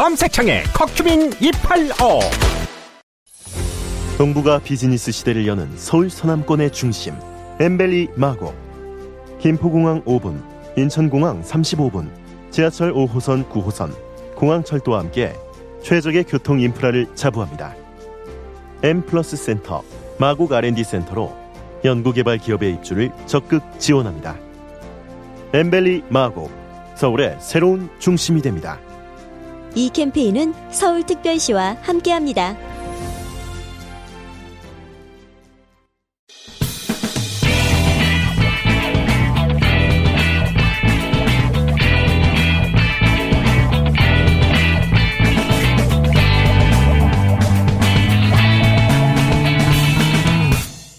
검색창에 커큐민 285 동북아 비즈니스 시대를 여는 서울 서남권의 중심 M밸리 마곡 김포공항 5분 인천공항 35분 지하철 5호선 9호선 공항철도와 함께 최적의 교통 인프라를 자부합니다. M 플러스 센터 마곡 R&D 센터로 연구개발 기업의 입주를 적극 지원합니다. 엠벨리 마곡 서울의 새로운 중심이 됩니다 이 캠페인은 서울특별시와 함께합니다.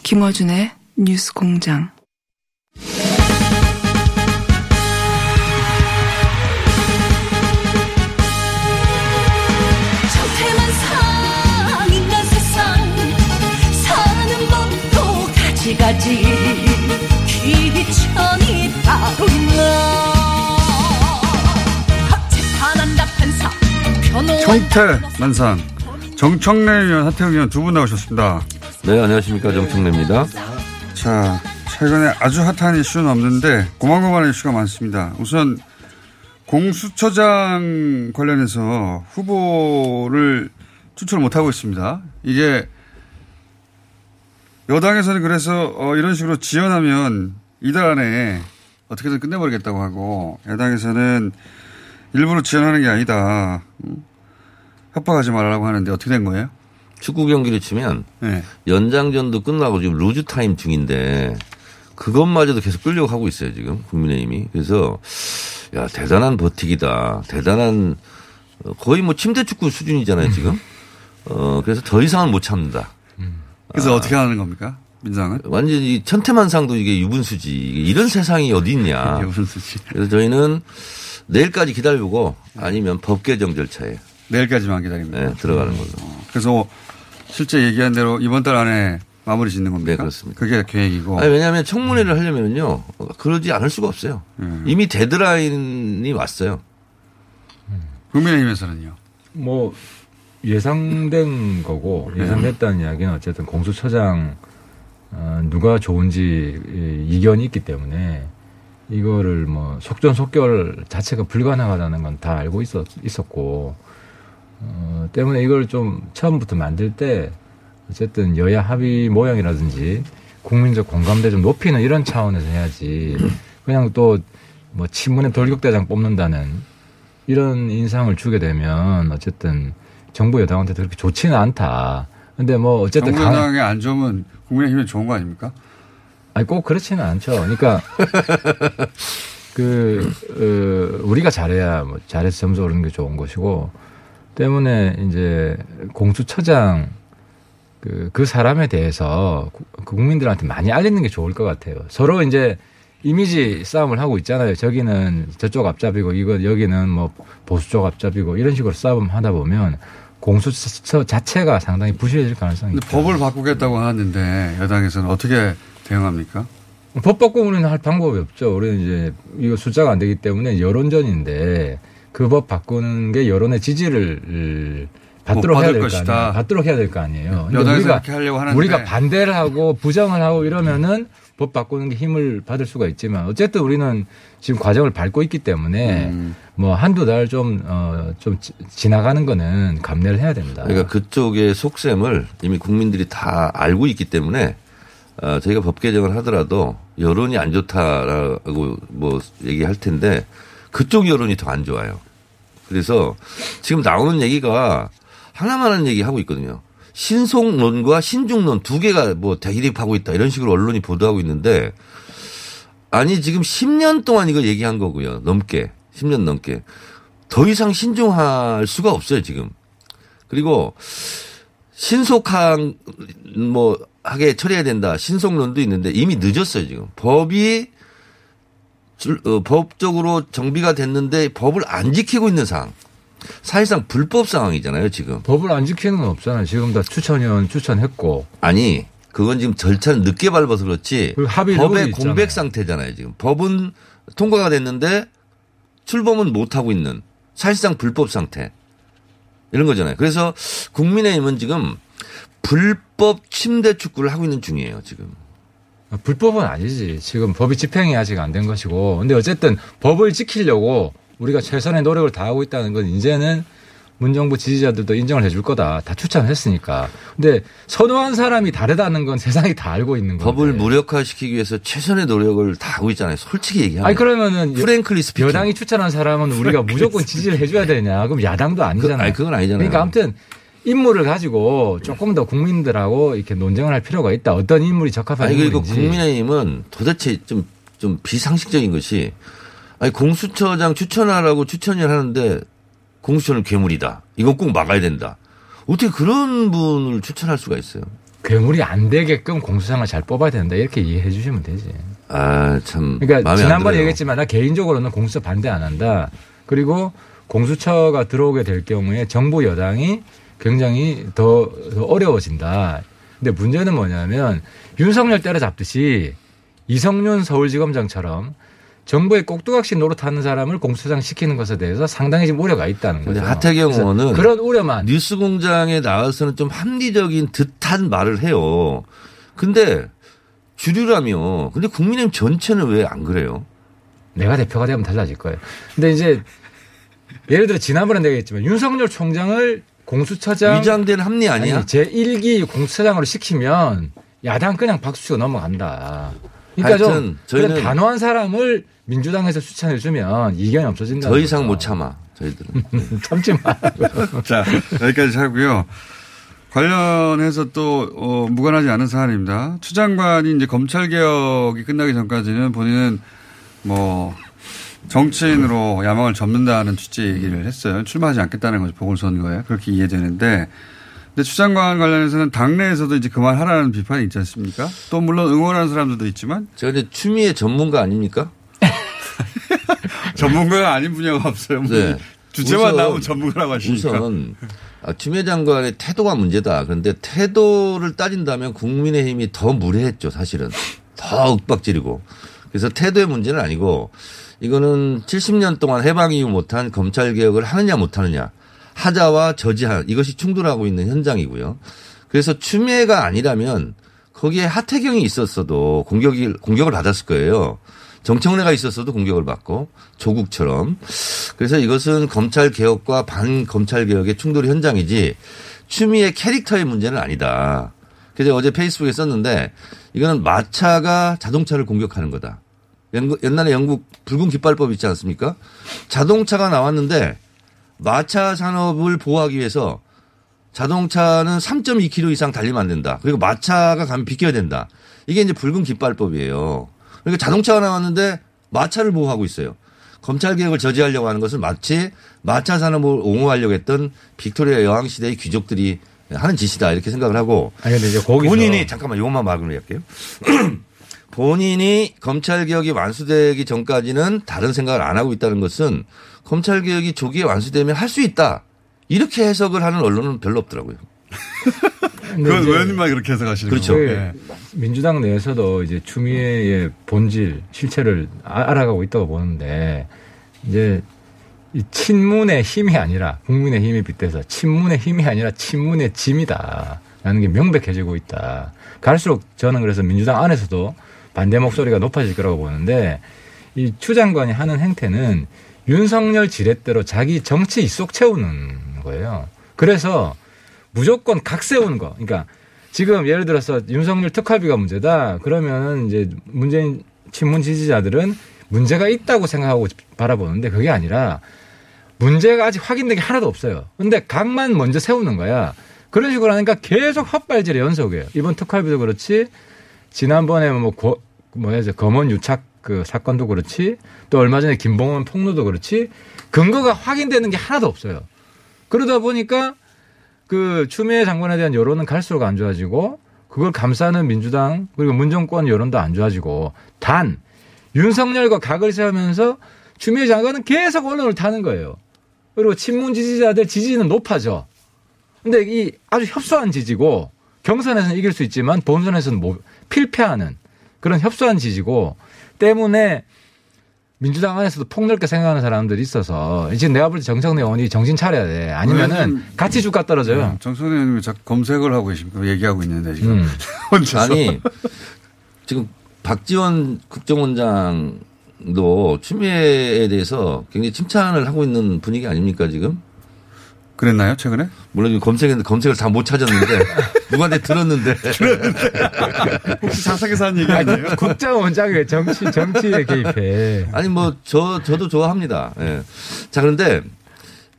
김어준의 뉴스 공장. 가지가지 귀천이 따로 있나 재판한다 판사 변호한 청태 만상 정청래 의원 하태경 의원 두 분 나오셨습니다. 네, 안녕하십니까. 정청래입니다. 자 최근에 아주 핫한 이슈는 없는데 고만고만한 이슈가 많습니다. 우선 공수처장 관련해서 후보를 추출 못하고 있습니다. 이게 여당에서는 그래서 어, 이런 식으로 지연하면 이달 안에 어떻게든 끝내버리겠다고 하고 야당에서는 일부러 지연하는 게 아니다. 음, 협박하지 말라고 하는데 어떻게 된 거예요? 축구 경기를 치면 네. 연장전도 끝나고 지금 루즈 타임 중인데 그것마저도 계속 끌려고 하고 있어요, 지금 국민의힘이. 그래서 야, 대단한 버티기다. 대단한 어, 거의 뭐 침대 축구 수준이잖아요, 지금. 어, 그래서 더 이상은 못 참는다. 그래서 어떻게 하는 겁니까? 민상은? 완전히 천태만상도 이게 유분수지. 이런 세상이 어디 있냐. 이게 무슨 수지? 그래서 저희는 내일까지 기다리고 아니면 법 개정 절차에 내일까지만 기다립니다. 네, 들어가는 걸로. 그래서 실제 얘기한 대로 이번 달 안에 마무리 짓는 겁니까? 네, 그렇습니다. 그게 계획이고. 아니, 왜냐하면 청문회를 하려면요 그러지 않을 수가 없어요. 음. 이미 데드라인이 왔어요. 국민의힘에서는요. 뭐 예상된 거고 예상됐다는 이야기는 어쨌든 공수처장 어, 누가 좋은지 이, 이견이 있기 때문에 이거를 뭐 속전속결 자체가 불가능하다는 건 다 알고 있었, 있었고 어, 때문에 이걸 좀 처음부터 만들 때 어쨌든 여야 합의 모양이라든지 국민적 공감대 좀 높이는 이런 차원에서 해야지. 그냥 또 뭐 친문의 돌격대장 뽑는다는 이런 인상을 주게 되면 어쨌든 정부 여당한테 그렇게 좋지는 않다. 근데 뭐 어쨌든 강, 정부당에 안 좋으면 국민의힘에 좋은 거 아닙니까? 아니 꼭 그렇지는 않죠. 그러니까 그 어, 우리가 잘해야 뭐 잘해서 점수 오르는 게 좋은 것이고 때문에 이제 공수처장 그, 그 사람에 대해서 구- 국민들한테 많이 알리는 게 좋을 것 같아요. 서로 이제 이미지 싸움을 하고 있잖아요. 저기는 저쪽 앞잡이고 이거 여기는 뭐 보수 쪽 앞잡이고 이런 식으로 싸움 하다 보면 공수처 자체가 상당히 부실해질 가능성이 있다. 법을 바꾸겠다고 하는데 여당에서는 어떻게 대응합니까? 법 바꾸고 우리는 할 방법이 없죠. 우리는 이제 이거 숫자가 안 되기 때문에 여론전인데 그 법 바꾸는 게 여론의 지지를 받도록 못 해야 될 거. 아니에요. 받도록 해야 될 거 아니에요. 여당에서 우리가 하려고 하는데 우리가 반대를 하고 부정을 하고 이러면은 법 바꾸는 게 힘을 받을 수가 있지만 어쨌든 우리는 지금 과정을 밟고 있기 때문에 음. 뭐 한두 달 좀 어, 좀 지- 지나가는 거는 감내를 해야 된다. 그러니까 그쪽의 속셈을 이미 국민들이 다 알고 있기 때문에 어, 저희가 법 개정을 하더라도 여론이 안 좋다라고 뭐 얘기할 텐데 그쪽 여론이 더 안 좋아요. 그래서 지금 나오는 얘기가 하나만한 얘기 하고 있거든요. 신속론과 신중론 두 개가 뭐 대립하고 있다 이런 식으로 언론이 보도하고 있는데 아니 지금 10년 동안 이거 얘기한 거고요. 넘게 10년 넘게 더 이상 신중할 수가 없어요, 지금. 그리고 신속한 뭐 하게 처리해야 된다. 신속론도 있는데 이미 늦었어요, 지금. 법이 줄- 어, 법적으로 정비가 됐는데 법을 안 지키고 있는 상황. 사실상 불법 상황이잖아요, 지금. 법을 안 지키는 건 없잖아요. 지금 다 추천위원 추천했고 아니, 그건 지금 절차를 늦게 밟아서 그렇지. 법의. 공백 상태잖아요, 지금. 법은 통과가 됐는데 출범은 못 하고 있는 사실상 불법 상태. 이런 거잖아요. 그래서 국민의힘은 지금 불법 침대 축구를 하고 있는 중이에요, 지금. 불법은 아니지. 지금 법이 집행이 아직 안 된 것이고. 근데 어쨌든 법을 지키려고 우리가 최선의 노력을 다하고 있다는 건 이제는 문정부 지지자들도 인정을 해줄 거다. 다 추천했으니까. 근데 선호한 사람이 다르다는 건 세상이 다 알고 있는 거예요. 법을 무력화시키기 위해서 최선의 노력을 다 하고 있잖아요. 솔직히 얘기하면. 아니 그러면은 Frankly speaking. 여당이 추천한 사람은 우리가 무조건 지지를 해줘야 되냐? 그럼 야당도 아니잖아요. 그, 아니, 그건 아니잖아요. 그러니까 아무튼 인물을 가지고 조금 더 국민들하고 이렇게 논쟁을 할 필요가 있다. 어떤 인물이 적합한 아니 그리고 인물인지. 국민의힘은 도대체 좀, 좀 비상식적인 것이 아니 공수처장 추천하라고 추천을 하는데 공수처는 괴물이다. 이건 꼭 막아야 된다. 어떻게 그런 분을 추천할 수가 있어요? 괴물이 안 되게끔 공수상을 잘 뽑아야 된다. 이렇게 이해해 주시면 되지. 아, 참. 그러니까 지난번에. 얘기했지만 나 개인적으로는 공수처 반대 안 한다. 그리고 공수처가 들어오게 될 경우에 정부 여당이 굉장히 더, 더 어려워진다. 근데 문제는 뭐냐면 윤석열 때려잡듯이 이성윤 서울지검장처럼 정부의 꼭두각시 노릇하는 사람을 공수처장 시키는 것에 대해서 상당히 지금 우려가 있다는 거죠. 하태경 의원은 그런 우려만 뉴스 공장에 나와서는 좀 합리적인 듯한 말을 해요. 근데 주류라며. 근데 국민의힘 전체는 왜 안 그래요? 내가 대표가 되면 달라질 거예요. 근데 이제 예를 들어 지난번에 내가 했지만 윤석열 총장을 공수처장 위장된 합리 아니야? 아니, 제 1기 공수처장으로 시키면 야당 그냥 박수 치고 넘어간다. 그러니까 좀 저희는 단호한 사람을 민주당에서 추천해 주면 이견이 없어진다. 더 이상 못 참아. 저희들은. 참지 마. 자, 여기까지 하고요. 관련해서 또, 어, 무관하지 않은 사안입니다. 추 장관이 이제 검찰 개혁이 끝나기 전까지는 본인은 뭐, 정치인으로 야망을 접는다는 취지 얘기를 했어요. 출마하지 않겠다는 거죠. 보궐선거에. 그렇게 이해되는데. 근데 추 장관 관련해서는 당내에서도 이제 그만하라는 비판이 있지 않습니까? 또 물론 응원하는 사람들도 있지만 제가 이제 추미애 전문가 아닙니까? 전문가가 아닌 분야가 없어요. 네. 주제만 나오면 전문가라고 하시니까. 우선 아, 추미애 장관의 태도가 문제다. 그런데 태도를 따진다면 국민의힘이 더 무례했죠, 사실은. 더 윽박지르고. 그래서 태도의 문제는 아니고 이거는 70년 동안 해방 이후 못한 검찰 개혁을 하느냐 못하느냐 하자와 저지하 이것이 충돌하고 있는 현장이고요. 그래서 추미애가 아니라면 거기에 하태경이 있었어도 공격이 공격을 받았을 거예요. 정청래가 있었어도 공격을 받고 조국처럼 그래서 이것은 검찰 개혁과 반 검찰 개혁의 충돌 현장이지 추미애 캐릭터의 문제는 아니다. 그래서 어제 페이스북에 썼는데 이거는 마차가 자동차를 공격하는 거다. 옛날에 영국 붉은 깃발법 있지 않습니까? 자동차가 나왔는데 마차 산업을 보호하기 위해서 자동차는 3.2km 이상 달리면 안 된다. 그리고 마차가 가면 비켜야 된다. 이게 이제 붉은 깃발법이에요. 그러니까 자동차가 나왔는데 마차를 보호하고 있어요. 검찰 개혁을 저지하려고 하는 것은 마치 마차 산업을 옹호하려고 했던 빅토리아 여왕 시대의 귀족들이 하는 짓이다 이렇게 생각을 하고 아니 근데 이제 거기서 본인이 잠깐만 이것만 말을 할게요. 본인이 검찰 개혁이 완수되기 전까지는 다른 생각을 안 하고 있다는 것은 검찰 개혁이 조기에 완수되면 할 수 있다. 이렇게 해석을 하는 언론은 별로 없더라고요. 그건 의원님만 그렇게 해석하시는 그렇죠. 거예요. 그 네. 민주당 내에서도 이제 추미애의 본질 실체를 아- 알아가고 있다고 보는데 이제 이 친문의 힘이 아니라 국민의 힘에 빗대서 친문의 힘이 아니라 친문의 짐이다라는 게 명백해지고 있다. 갈수록 저는 그래서 민주당 안에서도 반대 목소리가 높아질 거라고 보는데 이 추 장관이 하는 행태는 윤석열 지렛대로 자기 정치 입속 채우는 거예요. 그래서 무조건 각 세우는 거. 그러니까 지금 예를 들어서 윤석열 특활비가 문제다. 그러면 이제 문재인 친문 지지자들은 문제가 있다고 생각하고 바라보는데 그게 아니라 문제가 아직 확인된 게 하나도 없어요. 근데 각만 먼저 세우는 거야. 그런 식으로 하니까 계속 헛발질의 연속이에요. 이번 특활비도 그렇지. 지난번에 뭐 고, 뭐야, 저 검언 유착 그 사건도 그렇지 또 얼마 전에 김봉원 폭로도 그렇지 근거가 확인되는 게 하나도 없어요. 그러다 보니까 그 추미애 장관에 대한 여론은 갈수록 안 좋아지고 그걸 감싸는 민주당 그리고 문정권 여론도 안 좋아지고 단 윤석열과 각을 세우면서 추미애 장관은 계속 언론을 타는 거예요. 그리고 친문 지지자들 지지는 높아져. 근데 이 아주 협소한 지지고 경선에서는 이길 수 있지만 본선에서는 못 필패하는 그런 협소한 지지고 때문에 민주당 안에서도 폭넓게 생각하는 사람들이 있어서 지금 내가 볼 때 정청래 의원이 정신 차려야 돼. 아니면은 같이 주가 떨어져요. 정선혜 의원님이 자꾸 검색을 하고 계십니까? 얘기하고 있는데 지금 음. 혼자서. 아니 지금 박지원 국정원장도 추미애에 대해서 굉장히 칭찬을 하고 있는 분위기 아닙니까 지금? 그랬나요 최근에? 물론 검색했는데 검색을 다 못 찾았는데 누구한테 들었는데 혹시 자석에서 한 얘기 아니에요? 국정원장의 정치 정치에 개입해. 아니 뭐 저 저도 좋아합니다. 예. 자 그런데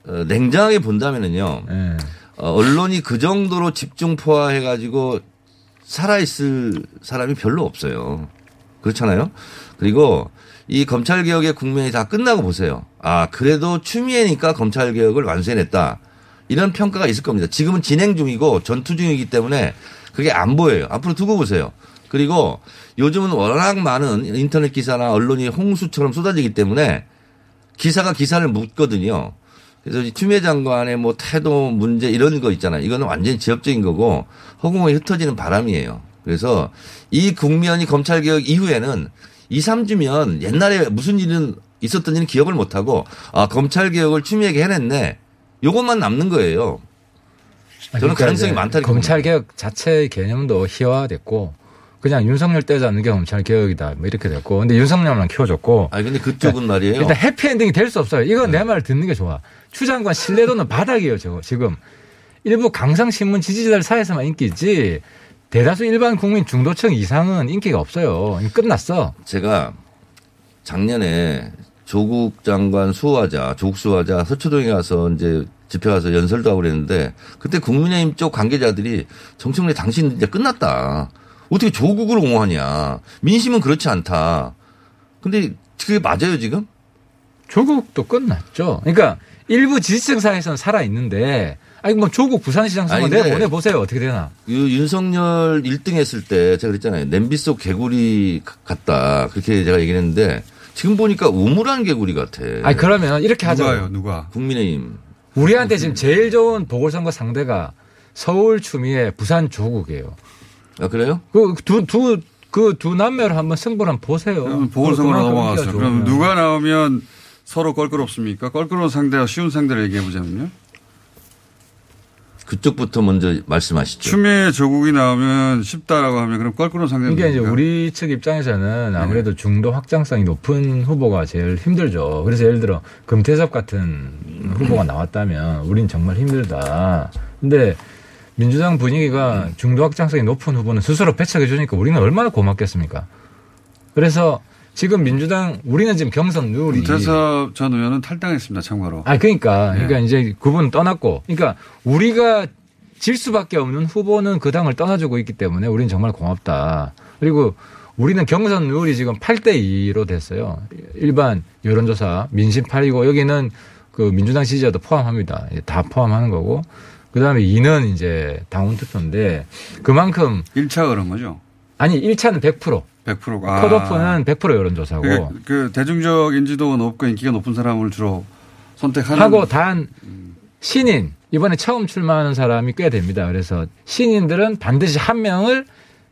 어, 냉정하게 본다면은요 예. 어, 언론이 그 정도로 집중 포화해 가지고 살아 있을 사람이 별로 없어요. 그렇잖아요. 그리고 이 검찰 개혁의 국면이 다 끝나고 보세요. 아 그래도 추미애니까 검찰 개혁을 완수해냈다. 이런 평가가 있을 겁니다. 지금은 진행 중이고 전투 중이기 때문에 그게 안 보여요. 앞으로 두고 보세요. 그리고 요즘은 워낙 많은 인터넷 기사나 언론이 홍수처럼 쏟아지기 때문에 기사가 기사를 묻거든요. 그래서 이 추미애 장관의 뭐 태도 문제 이런 거 있잖아요. 이거는 완전히 지엽적인 거고 허공에 흩어지는 바람이에요. 그래서 이 국면이 검찰 개혁 이후에는 2, 3주면 옛날에 무슨 일은 있었던 일은 기억을 못 하고 아, 검찰 개혁을 추미애에게 해냈네. 요것만 남는 거예요. 저는 가능성이 이제 많다. 검찰 개혁 자체의 개념도 희화화됐고 그냥 윤석열 떼자는 게 검찰 개혁이다 뭐 이렇게 됐고 근데 윤석열만 키워줬고 아니 근데 그쪽은 말이에요. 일단 해피엔딩이 될 수 없어요. 이건 네. 내말 듣는 게 좋아. 추 장관 신뢰도는 바닥이에요. 저거 지금 일부 강성신문 지지자들 사이에서만 인기지 대다수 일반 국민 중도층 이상은 인기가 없어요. 끝났어. 제가 작년에 조국 장관 수호하자, 조국 수호하자 서초동에 가서 이제 집회 가서 연설도 하고 그랬는데 그때 국민의힘 쪽 관계자들이 정청래 당신 이제 끝났다. 어떻게 조국을 옹호하냐. 민심은 그렇지 않다. 근데 그게 맞아요 지금? 조국도 끝났죠. 그러니까 일부 지지층 사이에서는 살아 있는데 아니 뭐 조국 부산시장 선거 아니, 내가 근데 보내 보세요 어떻게 되나. 유- 윤석열 1등 했을 때 제가 그랬잖아요. 냄비 속 개구리 같다. 그렇게 제가 얘기를 했는데 지금 보니까 우물한 개구리 같아. 아니 그러면 이렇게 하자. 누가요 누가? 국민의힘. 우리한테 지금 제일 좋은 보궐선거 상대가 서울 추미애 부산 조국이에요. 아, 그래요? 그두두 그 두 남매를 한번 승부를 한번 보세요. 그럼 보궐선거로. 인기가 그럼. 누가 나오면 서로 껄끄럽습니까? 껄끄러운 상대와 쉬운 상대를 얘기해 보자면요. 그쪽부터 먼저 말씀하시죠. 추미애 조국이 나오면 쉽다라고 하면 그럼 껄끄러운 상대는 이게 이제? 우리 측 입장에서는 네. 아무래도 중도 확장성이 높은 후보가 제일 힘들죠. 그래서 예를 들어 금태섭 같은 후보가 나왔다면 우린 정말 힘들다. 근데 민주당 분위기가 중도 확장성이 높은 후보는 스스로 배척해 주니까 우리는 얼마나 고맙겠습니까? 그래서 지금 민주당 우리는 지금 경선 룰이 김태섭 전 의원은 탈당했습니다. 참고로. 아 그러니까 그러니까 네. 이제 그분 떠났고 그러니까 우리가 질 수밖에 없는 후보는 그 당을 떠나주고 있기 때문에 우리는 정말 고맙다. 그리고 우리는 경선 룰이 지금 8대 2로 됐어요. 일반 여론조사 민심 8이고 여기는 그 민주당 지지자도 포함합니다. 다 포함하는 거고 그다음에 2는 이제 당원 투표인데 그만큼 1차 그런 거죠. 아니 1차는 100% 100%가. 컷오프는 100% 여론조사고 그, 그 대중적 인지도가 높고 인기가 높은 사람을 주로 선택하는 하고 단 신인 이번에 처음 출마하는 사람이 꽤 됩니다. 그래서 신인들은 반드시 한 명을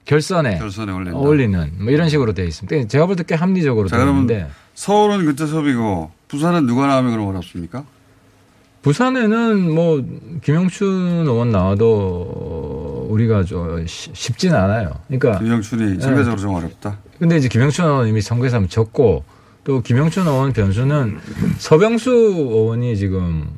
결선에 결선에. 올리는 뭐 이런 식으로 돼 있습니다. 제가 볼 때 꽤 합리적으로 자, 그러면 되는데 서울은 금태섭이고 부산은 누가 나오면 그럼 어렵습니까? 부산에는 뭐 김영춘 의원 나와도 우리가 좀 쉬- 쉽지는 않아요. 그러니까 김영춘이 상대적으로 좀 어렵다. 근데 이제 김영춘 의원 이미 선거에서 한번 졌고 또 김영춘 의원 변수는 서병수 의원이 지금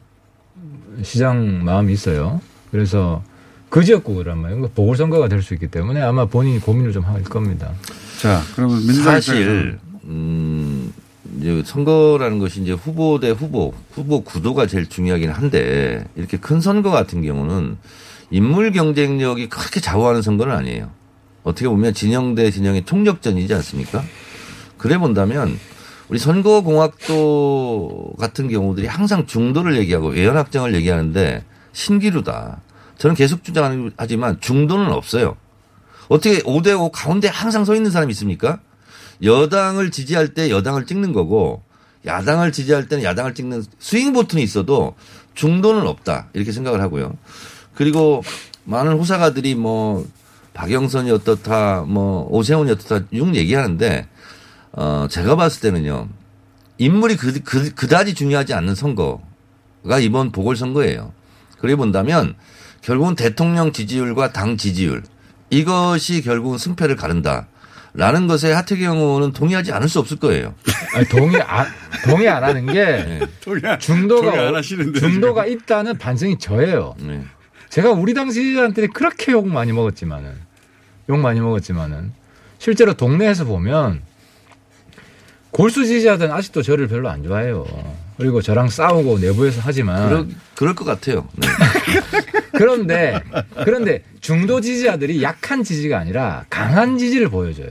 시장 마음이 있어요. 그래서 그 지역구란 말이에요. 그러니까 보궐선거가 될 수 있기 때문에 아마 본인이 고민을 좀 할 겁니다. 자, 그러면 민주당 사실 음 이제 선거라는 것이 이제 후보 대 후보, 후보 구도가 제일 중요하긴 한데 이렇게 큰 선거 같은 경우는 인물 경쟁력이 그렇게 좌우하는 선거는 아니에요. 어떻게 보면 진영 대 진영의 총력전이지 않습니까? 그래 본다면 우리 선거공학도 같은 경우들이 항상 중도를 얘기하고 외연 확장을 얘기하는데 신기루다. 저는 계속 주장하지만 중도는 없어요. 어떻게 5대5 가운데 항상 서 있는 사람이 있습니까? 여당을 지지할 때 여당을 찍는 거고 야당을 지지할 때는 야당을 찍는 스윙 버튼이 있어도 중도는 없다. 이렇게 생각을 하고요. 그리고 많은 호사가들이 뭐 박영선이 어떻다 뭐 오세훈이 어떻다 쭉 얘기하는데 어 제가 봤을 때는요. 인물이 그, 그, 그다지 중요하지 않는 선거가 이번 보궐선거예요. 그래 본다면 결국은 대통령 지지율과 당 지지율 이것이 결국은 승패를 가른다. 라는 것에 하태경 의원은 동의하지 않을 수 없을 거예요. 아니, 동의 안 동의 안 하는 게 안- 중도가 동의 안 하시는데, 중도가 있다는 반성이 저예요. 네. 제가 우리 당 지지자한테 그렇게 욕 많이 먹었지만은 욕 많이 먹었지만은 실제로 동네에서 보면 골수 지지자들은 아직도 저를 별로 안 좋아해요. 그리고 저랑 싸우고 내부에서 하지만 그럴, 그럴 것 같아요. 네. 그런데 그런데 중도 지지자들이 약한 지지가 아니라 강한 지지를 보여줘요.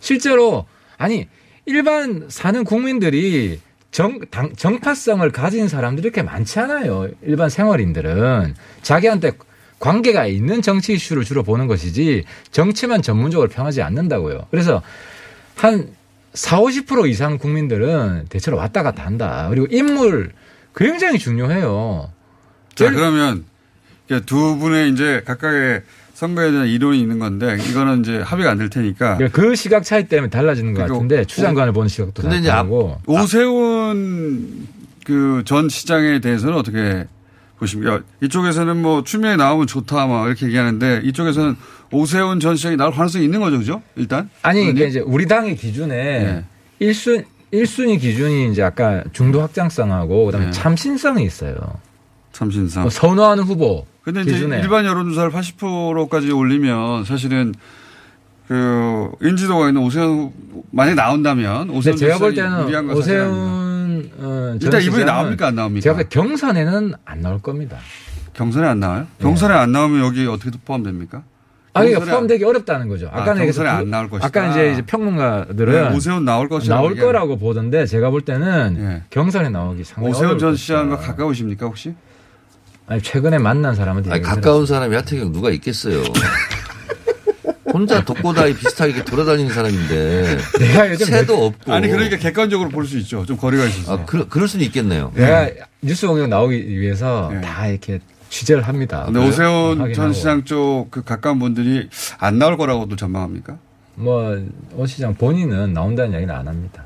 실제로 아니 일반 사는 국민들이 정, 당, 정파성을 가진 사람들이 이렇게 많지 않아요. 일반 생활인들은 자기한테 관계가 있는 정치 이슈를 주로 보는 것이지 정치만 전문적으로 평하지 않는다고요. 그래서 한 4, 50% 이상 국민들은 대체로 왔다 갔다 한다. 그리고 인물 굉장히 중요해요. 자, 그러면 두 분의 이제 각각의 선거에 대한 이론이 있는 건데 이거는 이제 합의가 안 될 테니까 그러니까 그 시각 차이 때문에 달라지는 것 같은데 추장관을 보는 시각도 근데 이제 앞- 다르고 오세훈 그 전 시장에 대해서는 어떻게 보십니까? 이쪽에서는 뭐 추미애 나오면 좋다 막 이렇게 얘기하는데 이쪽에서는 오세훈 전 시장이 나올 가능성이 있는 거죠, 그죠? 일단 아니 이게? 이제 우리 당의 기준에 네. 일 1순 1순위 기준이 이제 아까 중도 확장성하고 그다음에 네. 참신성이 있어요. 참신상. 뭐 선호하는 후보 근데 이제 기준에 일반 여론조사를 80%까지 올리면 사실은 그 인지도가 있는 오세훈 만약 나온다면 오세훈 제가 볼 때는. 오세훈 어, 전 일단 이분이 나옵니까 안 나옵니까? 제가 경선에는 안 나올 겁니다. 경선에 안 나와요? 네. 경선에 안 나오면 여기 어떻게 포함됩니까? 아, 이게 경선에 포함되기 어렵다는 거죠. 아, 아까 경선에 안 나올 것이다. 아까 이제, 이제 평론가들은 네, 오세훈 나올 것이라고 나올 얘기하는- 거라고 보던데 제가 볼 때는 예. 경선에 나오기 상당히 오세훈 전 것이다. 시장과 가까우십니까 혹시? 아니 최근에 만난 사람한테 아니, 가까운 사람이 하태경 누가 있겠어요. 혼자 독고다이 비슷하게 이렇게 돌아다니는 사람인데 내가 요즘 새도 없고. 아니 그러니까 객관적으로 볼 수 있죠. 좀 거리가 있어서. 아, 그, 그럴 수는 있겠네요. 내가 뉴스 공격 나오기 위해서 네. 다 이렇게 취재를 합니다. 근데 그래요? 오세훈 전. 시장 쪽 그 가까운 분들이 안 나올 거라고도 전망합니까? 뭐, 오 시장 본인은 나온다는 이야기는 안 합니다.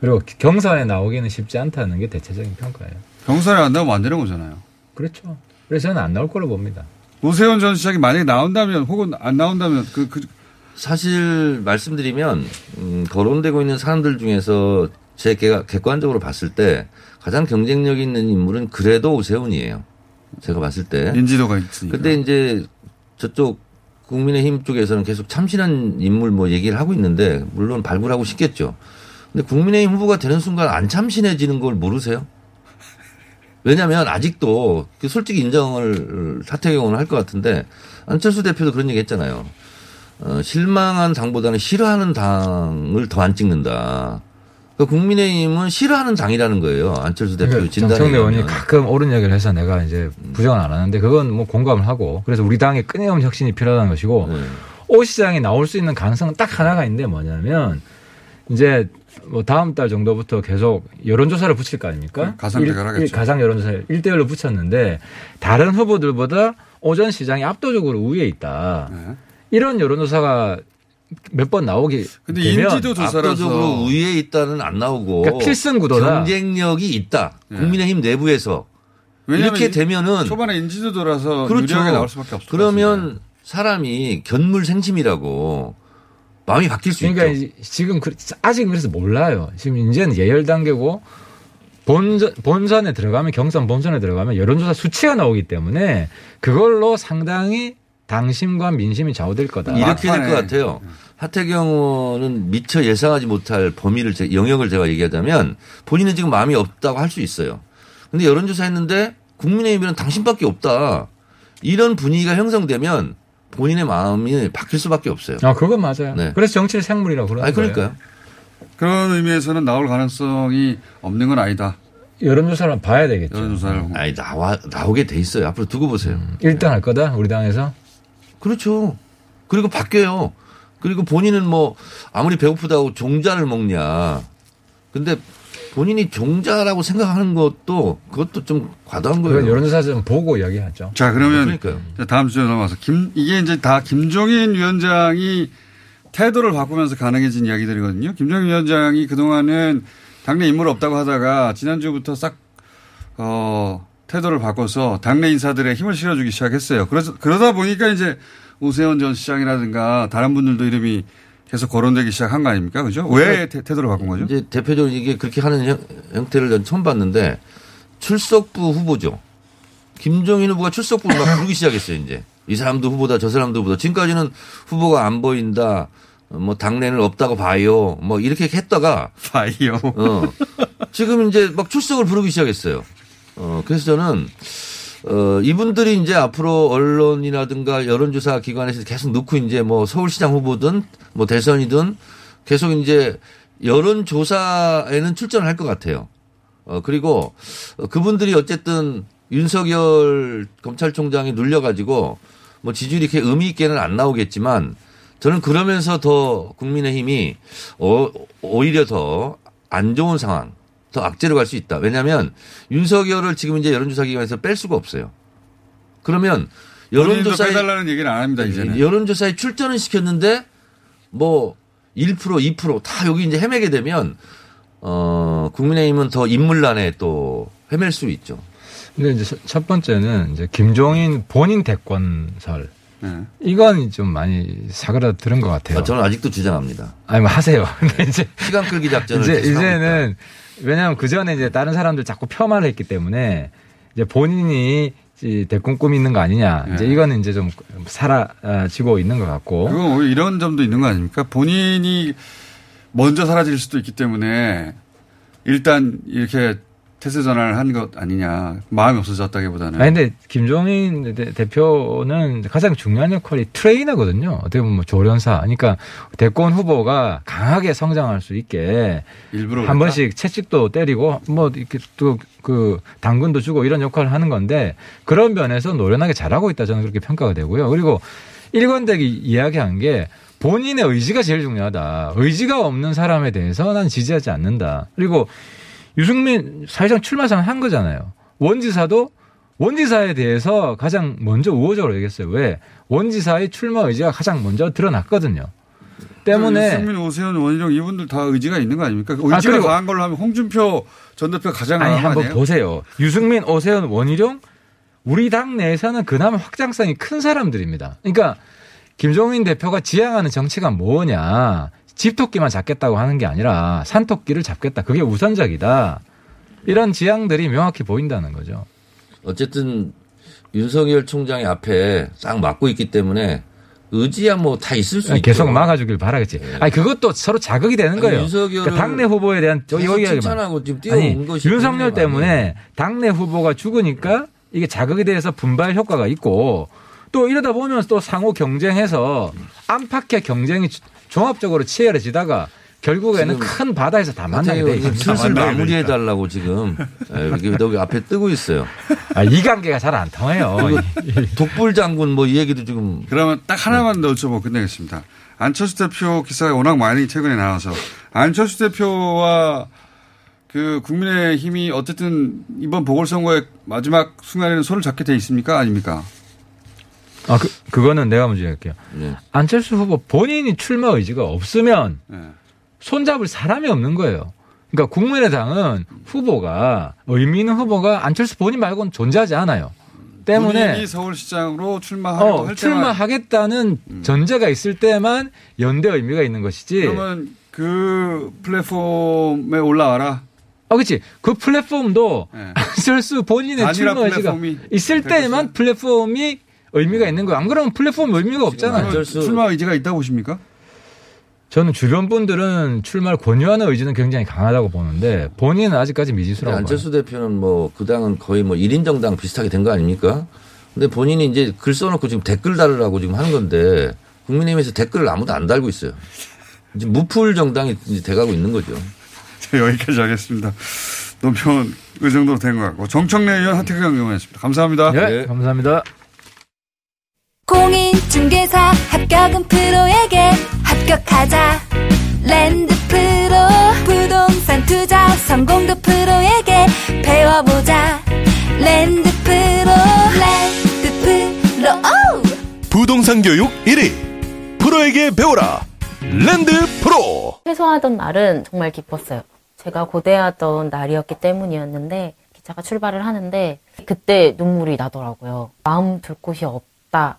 그리고 경선에 나오기는 쉽지 않다는 게 대체적인 평가예요. 경선에 안 나오면 안 되는 거잖아요. 그렇죠. 그래서 저는 안 나올 걸로 봅니다. 오세훈 전 시장이 만약에 나온다면 혹은 안 나온다면 그, 그 사실 말씀드리면 음, 거론되고 있는 사람들 중에서 제 객- 객관적으로 봤을 때 가장 경쟁력 있는 인물은 그래도 오세훈이에요. 제가 봤을 때. 인지도가 있으니까. 근데 이제 저쪽 국민의힘 쪽에서는 계속 참신한 인물 뭐 얘기를 하고 있는데 물론 발굴하고 싶겠죠. 근데 국민의힘 후보가 되는 순간 안 참신해지는 걸 모르세요? 왜냐하면 아직도 그 솔직히 인정을 사퇴경은 할것 같은데 안철수 대표도 그런 얘기 했잖아요. 어, 실망한 당보다는 싫어하는 당을 더 안 찍는다. 그 국민의힘은 싫어하는 당이라는 거예요. 안철수 대표 그러니까 진단에 정청래 의원이. 가끔 옳은 얘기를 해서 내가 이제 부정은 안 하는데 그건 뭐 공감을 하고 그래서 우리 당에 끊임없는 혁신이 필요하다는 것이고 네. 오 시장이 나올 수 있는 가능성은 딱 하나가 있는데 뭐냐면 이제 뭐 다음 달 정도부터 계속 여론조사를 붙일 거 아닙니까? 그 가상 대결 일- 하겠죠. 일- 가상 여론조사 1대1로 붙였는데 다른 후보들보다 오전 시장이 압도적으로 우위에 있다. 네. 이런 여론조사가 몇 번 나오게 근데 되면 인지도 조사라서 압도적으로 우위에 있다는 안 나오고 그러니까 필승 구도다. 경쟁력이 있다. 네. 국민의힘 내부에서 왜냐면 이렇게 이- 되면은 초반에 인지도라서 그렇죠. 유리하게 나올 수밖에 없을 것 그러면. 사람이 견물생심이라고 마음이 바뀔 수 그러니까 있죠. 이- 지금 그- 아직은 그래서 몰라요. 지금 이제는 예열 단계고 본전, 본선에 들어가면 경선 본선에 들어가면 여론조사 수치가 나오기 때문에 그걸로 상당히 당심과 민심이 좌우될 거다. 이렇게 될 막판에. 것 같아요. 하태경 의원은 미처 예상하지 못할 범위를 제- 영역을 제가 얘기하자면 본인은 지금 마음이 없다고 할 수 있어요. 근데 여론조사 했는데 국민의힘에는 당신밖에 없다. 이런 분위기가 형성되면 본인의 마음이 바뀔 수밖에 없어요. 아, 그건 맞아요. 네. 그래서 정치를 생물이라고 그러는 아니 거예요. 그러니까요. 그런 의미에서는 나올 가능성이 없는 건 아니다. 여론조사를 봐야 되겠죠. 여론조사를. 아니 나와 나오게 돼 있어요. 앞으로 두고 보세요. 1등 할 거다 우리 당에서. 그렇죠. 그리고 바뀌어요. 그리고 본인은 뭐 아무리 배고프다고 종자를 먹냐. 근데 본인이 종자라고 생각하는 것도 그것도 좀 과도한 거예요. 그건 여론조사 좀 보고 이야기하죠. 자, 그러면 그러니까요. 자, 다음 주에 넘어가서 김, 이게 이제 다 김종인 위원장이 태도를 바꾸면서 가능해진 이야기들이거든요. 김종인 위원장이 그동안은 당내 인물 없다고 하다가 지난주부터 싹, 어, 태도를 바꿔서 당내 인사들의 힘을 실어주기 시작했어요. 그래서, 그러다 보니까 이제 오세훈 전 시장이라든가 다른 분들도 이름이 계속 거론되기 시작한 거 아닙니까? 그죠? 왜 태, 태도를 바꾼 거죠? 이제 대표적으로 이게 그렇게 하는 형, 형태를 전 처음 봤는데 출석부 후보죠. 김종인 후보가 출석부를 막 부르기 시작했어요, 이제. 이 사람도 후보다, 저 사람도 후보다. 지금까지는 후보가 안 보인다. 뭐 당내는 없다고 봐요. 뭐 이렇게 했다가 봐요. 어. 지금 이제 막 출석을 부르기 시작했어요. 어, 그래서 저는 어, 이분들이 이제 앞으로 언론이라든가 여론조사 기관에서 계속 넣고 이제 뭐 서울시장 후보든 뭐 대선이든 계속 이제 여론조사에는 출전을 할 것 같아요. 어, 그리고 그분들이 어쨌든 윤석열 검찰총장이 눌려가지고 뭐 지지율이 이렇게 의미 있게는 안 나오겠지만 저는 그러면서 더 국민의힘이 어, 오히려 더 안 좋은 상황, 더 악재로 갈 수 있다. 왜냐하면 윤석열을 지금 이제 여론조사 기관에서 뺄 수가 없어요. 그러면 여론조사 여론조사에 빼달라는 얘기는 안 합니다, 이제는. 여론조사에 출전을 시켰는데 뭐 1% 2%다 여기 이제 헤매게 되면 어 국민의힘은 더 인물난에 또 헤맬 수 있죠. 근데 이제 첫- 첫 번째는 이제 김종인 본인 대권설. 네. 이건 좀 많이 사그라들은 것 같아요. 아, 저는 아직도 주장합니다. 아니 뭐 하세요. 근데 이제 시간 끌기 작전을 이제. 이제는 왜냐하면 그 전에 이제 다른 사람들 자꾸 폄하를 했기 때문에 이제 본인이 이 대권 꿈이 있는 거 아니냐. 이제 네. 이거는 이제 좀 사라지고 있는 것 같고. 그건 오히려 이런 점도 있는 거 아닙니까? 본인이 먼저 사라질 수도 있기 때문에 일단 이렇게 태세 전환을 한 것 아니냐. 마음이 없어졌다기보다는. 아니 근데 김종인 대- 대표는 가장 중요한 역할이 트레이너거든요. 어떻게 보면 뭐 조련사. 그러니까 대권 후보가 강하게 성장할 수 있게 일부러 한? 번씩 채찍도 때리고 뭐 이렇게 또 그 당근도 주고 이런 역할을 하는 건데 그런 면에서 노련하게 잘하고 있다 저는 그렇게 평가가 되고요. 그리고 일관되게 이야기한 게 본인의 의지가 제일 중요하다. 의지가 없는 사람에 대해서 난 지지하지 않는다. 그리고 유승민 사회상 출마상 한 거잖아요. 원지사도 원지사에 대해서 가장 먼저 우호적으로 얘기했어요. 왜? 원지사의 출마 의지가 가장 먼저 드러났거든요. 때문에 유승민, 오세훈, 원희룡 이분들 다 의지가 있는 거 아닙니까? 의지가 아, 그리고- 강한 걸로 하면 홍준표 전 대표 가장 아니 한번 아니에요? 보세요. 유승민, 오세훈, 원희룡 우리 당 내에서는 그나마 확장성이 큰 사람들입니다. 그러니까 김종인 대표가 지향하는 정치가 뭐냐? 집토끼만 잡겠다고 하는 게 아니라 산토끼를 잡겠다. 그게 우선적이다. 이런 지향들이 명확히 보인다는 거죠. 어쨌든 윤석열 총장이 앞에 싹 막고 있기 때문에 의지야 뭐 다 있을 수 있죠. 계속 막아주길 바라겠지. 아니 그것도 서로 자극이 되는 아니, 거예요. 윤석열을 그러니까 당내 후보에 대한 칭찬하고 지금 뛰어온 것이 윤석열 때문에 당내 후보가 죽으니까 이게 자극이 돼서 분발 효과가 있고 또 이러다 보면 또 상호 경쟁해서 안팎의 경쟁이 종합적으로 치열해지다가 결국에는 큰 바다에서 다 만나게 돼 있습니다. 슬슬 마무리해 달라고 지금 예, 여기 여기 앞에 뜨고 있어요. 아, 이 관계가 잘 안 통해요. 독불 장군 뭐 이 얘기도 지금 그러면 딱 하나만 더 여쭤보고 끝내겠습니다. 안철수 대표 기사가 워낙 많이 최근에 나와서 안철수 대표와 그 국민의 힘이 어쨌든 이번 보궐선거의 마지막 순간에는 손을 잡게 돼 있습니까? 아닙니까? 아, 그, 그거는 내가 먼저 할게요. 네. 안철수 후보 본인이 출마 의지가 없으면 네. 손잡을 사람이 없는 거예요. 그러니까 국민의당은 후보가 의미 있는 후보가 안철수 본인 말고는 존재하지 않아요. 때문에 본인이 서울시장으로 출마하려고 어, 출마하겠다는 전제가 있을 때만 연대 의미가 있는 것이지. 그러면 그 플랫폼에 올라와라. 아, 그렇지. 그 플랫폼도 네. 안철수 본인의 출마 의지가 있을? 때만 플랫폼이 의미가 있는 거예요. 안 그러면 플랫폼 의미가 없잖아요. 안철수- 출마 의지가 있다고 보십니까? 저는 주변 분들은 출마를 권유하는 의지는 굉장히 강하다고 보는데 본인은 아직까지 미지수라고 봐요. 안철수 대표는 뭐 그 당은 거의 뭐 1인 정당 비슷하게 된 거 아닙니까? 근데 본인이 이제 글 써놓고 지금 댓글 달으라고 지금 하는 건데 국민의힘에서 댓글을 아무도 안 달고 있어요. 이제 무풀 정당이 이제 돼가고 있는 거죠. 자, 여기까지 하겠습니다. 논평은 그 정도로 된 것 같고 정청래 의원 하태경 의원이었습니다. 감사합니다. 네, 감사합니다. 공인중개사 합격은 프로에게 합격하자 랜드 프로 부동산 투자 성공도 프로에게 배워보자 랜드 프로 랜드 프로 오! 부동산 교육 1위 프로에게 배워라 랜드 프로 퇴소하던 날은 정말 기뻤어요. 제가 고대하던 날이었기 때문이었는데 기차가 출발을 하는데 그때 눈물이 나더라고요. 마음 둘 곳이 없다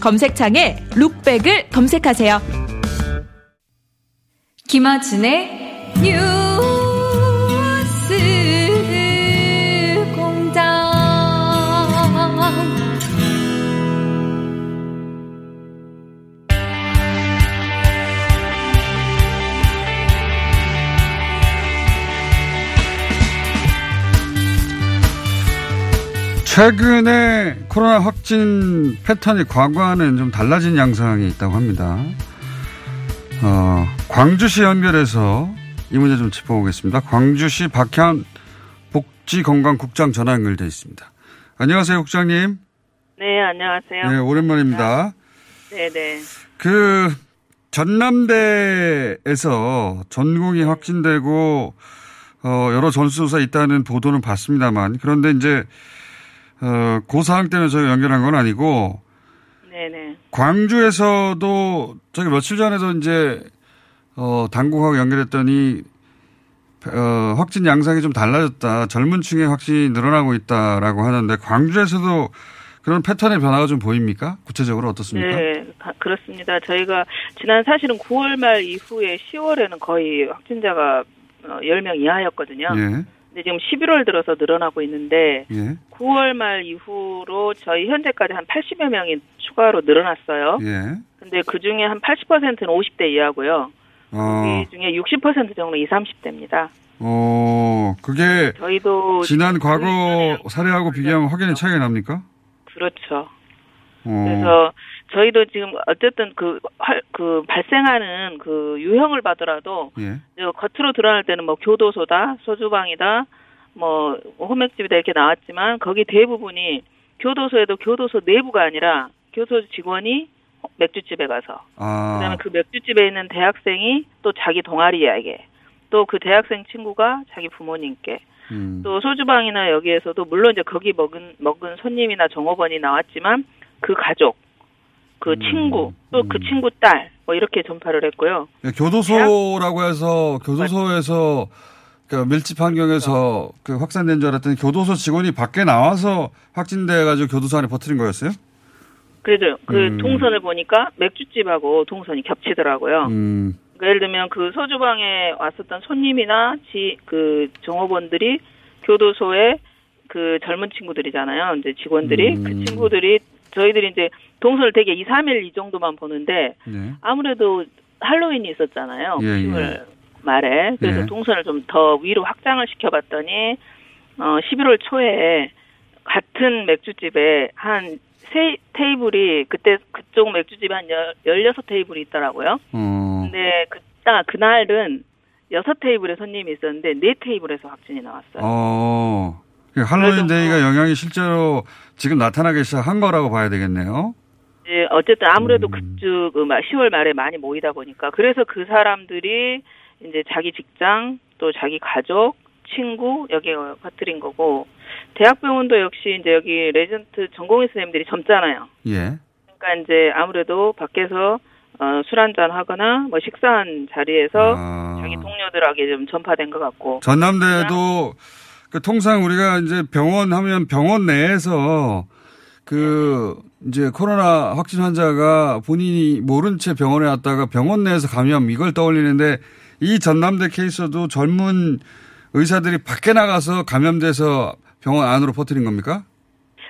검색창에 룩백을 검색하세요. 김어준의 뉴 최근에 코로나 확진 패턴이 과거와는 좀 달라진 양상이 있다고 합니다. 어, 광주시 연결해서 이 문제 좀 짚어보겠습니다. 광주시 박현 복지건강국장 전화 연결돼 있습니다. 안녕하세요, 국장님. 네, 안녕하세요. 네, 오랜만입니다. 네 네. 그 전남대에서 전공이 확진되고 어, 여러 전수조사 있다는 보도는 봤습니다만 그런데 이제 어, 그 사항 때문에 저희가 연결한 건 아니고 네네. 광주에서도 저기 며칠 전에도 이제 어, 당국하고 연결했더니 어, 확진 양상이 좀 달라졌다. 젊은 층의 확진이 늘어나고 있다라고 하는데 광주에서도 그런 패턴의 변화가 좀 보입니까? 구체적으로 어떻습니까? 네, 가- 그렇습니다. 저희가 지난 사실은 9월 말 이후에 10월에는 거의 확진자가 어, 10명 이하였거든요. 예. 근데 지금 11월 들어서 늘어나고 있는데 예. 9월 말 이후로 저희 현재까지 한 80여 명이 추가로 늘어났어요. 예. 근데 그 중에 한 80%는 50대 이하고요. 어, 이 중에 60% 정도 20, 30대입니다. 어, 그게 저희도 지난 과거 사례하고 비교하면 확연히 차이가 납니까? 그렇죠. 어, 그래서 저희도 지금 어쨌든 그, 활- 그 발생하는 그 유형을 봐더라도 예. 겉으로 드러날 때는 뭐 교도소다, 소주방이다, 뭐 호맥집이다 이렇게 나왔지만 거기 대부분이 교도소에도 교도소 내부가 아니라 교도소 직원이 맥주집에 가서 그다음에 아, 그 맥주집에 있는 대학생이 또 자기 동아리에게 또그 대학생 친구가 자기 부모님께 음. 또 소주방이나 여기에서도 물론 이제 거기 먹은 먹은 손님이나 종업원이 나왔지만 그 가족, 그 음. 친구, 또 그 친구 딸 뭐 이렇게 전파를 했고요. 예, 교도소라고 해서 교도소에서 그 밀집 환경에서 그 확산된 줄 알았더니 교도소 직원이 밖에 나와서 확진돼가지고 교도소 안에 퍼뜨린 거였어요? 그래도 그 음. 동선을 보니까 맥주집하고 동선이 겹치더라고요. 음, 그러니까 예를 들면 그 소주방에 왔었던 손님이나 지 그 종업원들이 교도소에 그 젊은 친구들이잖아요. 이제 직원들이 음. 그 친구들이 저희들이 이제 동선을 되게 2, 3일 이 정도만 보는데 예. 아무래도 할로윈이 있었잖아요. 예, 예. 10월 말에 그래서 네. 동선을 좀 더 위로 확장을 시켜봤더니 어 11월 초에 같은 맥주집에 한 세 테이블이 그때 그쪽 맥주집에 한 열, 16테이블이 있더라고요. 어. 근데 그, 아, 그날은 여섯 테이블에 손님이 있었는데 네 테이블에서 확진이 나왔어요. 어. 그 할로윈 데이가 영향이 실제로 지금 나타나기 시작한 거라고 봐야 되겠네요. 이제 어쨌든 아무래도 그쪽 그 10월 말에 많이 모이다 보니까 그래서 그 사람들이 이제 자기 직장 또 자기 가족 친구 여기에 퍼뜨린 거고 대학병원도 역시 이제 여기 레전트 전공의 선생님들이 젊잖아요. 예. 그러니까 이제 아무래도 밖에서 어, 술 한잔 하거나 뭐 식사한 자리에서 아. 자기 동료들에게 좀 전파된 것 같고 전남대도 그 통상 우리가 이제 병원 하면 병원 내에서 그 이제 코로나 확진 환자가 본인이 모른 채 병원에 왔다가 병원 내에서 감염 이걸 떠올리는데 이 전남대 케이스도 젊은 의사들이 밖에 나가서 감염돼서 병원 안으로 퍼뜨린 겁니까?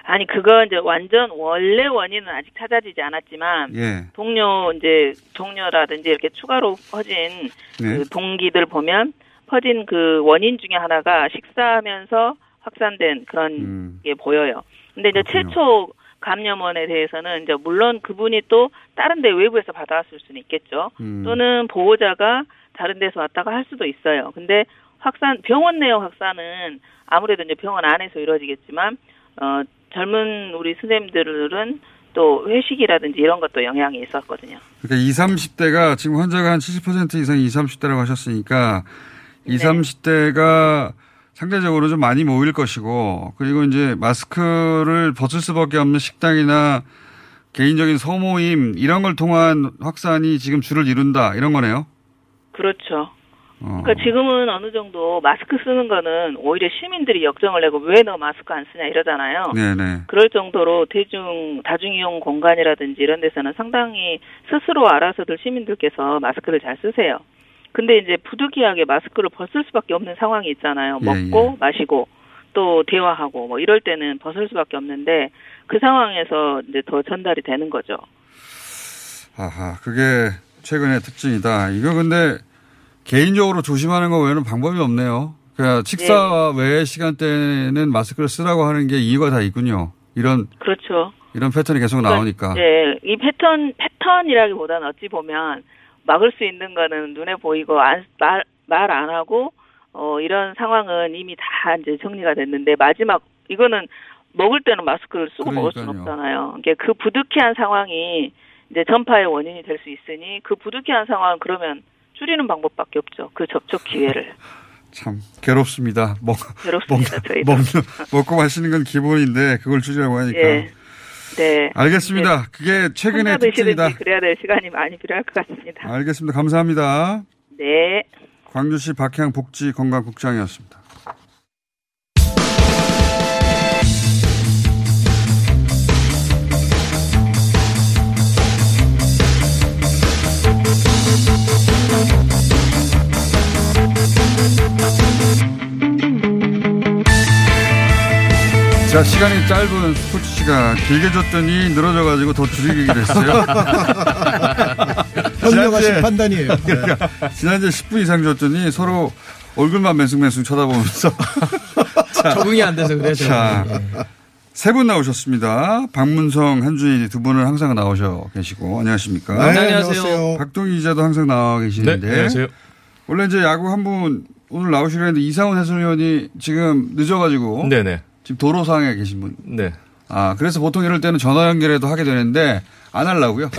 아니 그거 이제 완전 원래 원인은 아직 찾아지지 않았지만 예. 동료 이제 동료라든지 이렇게 추가로 퍼진 네. 그 동기들 보면 퍼진 그 원인 중에 하나가 식사하면서 확산된 그런 음. 게 보여요. 근데 이제 최초 감염원에 대해서는 이제 물론 그분이 또 다른 데 외부에서 받아왔을 수는 있겠죠. 음. 또는 보호자가 다른 데서 왔다가 할 수도 있어요. 근데 확산 병원 내의 확산은 아무래도 이제 병원 안에서 이루어지겠지만 어 젊은 우리 선생님들은 또 회식이라든지 이런 것도 영향이 있었거든요. 그러니까 20, 30대가 지금 환자가 한 70% 이상이 20, 30대라고 하셨으니까 20, 네. 30대가 상대적으로 좀 많이 모일 것이고 그리고 이제 마스크를 벗을 수밖에 없는 식당이나 개인적인 소모임 이런 걸 통한 확산이 지금 줄을 이룬다 이런 거네요. 그렇죠. 어. 그러니까 지금은 어느 정도 마스크 쓰는 거는 오히려 시민들이 역정을 내고 왜 너 마스크 안 쓰냐 이러잖아요. 네네. 그럴 정도로 대중 다중이용 공간이라든지 이런 데서는 상당히 스스로 알아서들 시민들께서 마스크를 잘 쓰세요. 근데 이제 부득이하게 마스크를 벗을 수밖에 없는 상황이 있잖아요. 예, 먹고 마시고 또 대화하고 뭐 이럴 때는 벗을 수밖에 없는데 그 상황에서 이제 더 전달이 되는 거죠. 아하 그게 최근의 특징이다. 이거 근데 개인적으로 조심하는 거 외에는 방법이 없네요. 그러니까 식사 외의 시간대는 마스크를 쓰라고 하는 게 이유가 다 있군요. 이런 그렇죠. 이런 패턴이 계속 나오니까. 네, 이 패턴 패턴이라기보다는 어찌 보면 막을 수 있는 거는 눈에 보이고 말말 안 하고 어 이런 상황은 이미 다 이제 정리가 됐는데 마지막 이거는 먹을 때는 마스크를 쓰고 먹을 수는 그러니까요. 없잖아요. 이게 그 부득이한 상황이 이제 전파의 원인이 될 수 있으니 그 부득이한 상황은 그러면 줄이는 방법밖에 없죠. 그 접촉 기회를. 참 괴롭습니다. 먹, 괴롭습니다, 먹. 먹, 먹고 마시는 건 기본인데 그걸 줄이라고 하니까. 예. 네. 알겠습니다. 그게 최근의 특징이다. 그래야 될 시간이 많이 필요할 것 같습니다. 알겠습니다. 감사합니다. 네. 광주시 박향 복지건강국장이었습니다. 자, 시간이 짧은 스포츠 시간 길게 줬더니 늘어져가지고 더 줄이기로 했어요. 현명하신 판단이에요. 그러니까 지난주에 10분 이상 줬더니 서로 얼굴만 맨숭맨숭 쳐다보면서. 자, 적응이 안 돼서 그래요, 자, 저는. 세분 나오셨습니다. 박문성, 한준희 두 분은 항상 나오셔 계시고 안녕하십니까? 네, 안녕하세요. 박동희 기자도 항상 나와 계시는데. 네, 안녕하세요. 원래 이제 야구 한 분 오늘 나오시려 했는데 이상훈 해설위원이 지금 늦어가지고. 네네. 지금 도로 상에 계신 분. 네. 아, 그래서 보통 이럴 때는 전화 연결해도 하게 되는데 안 하려고요.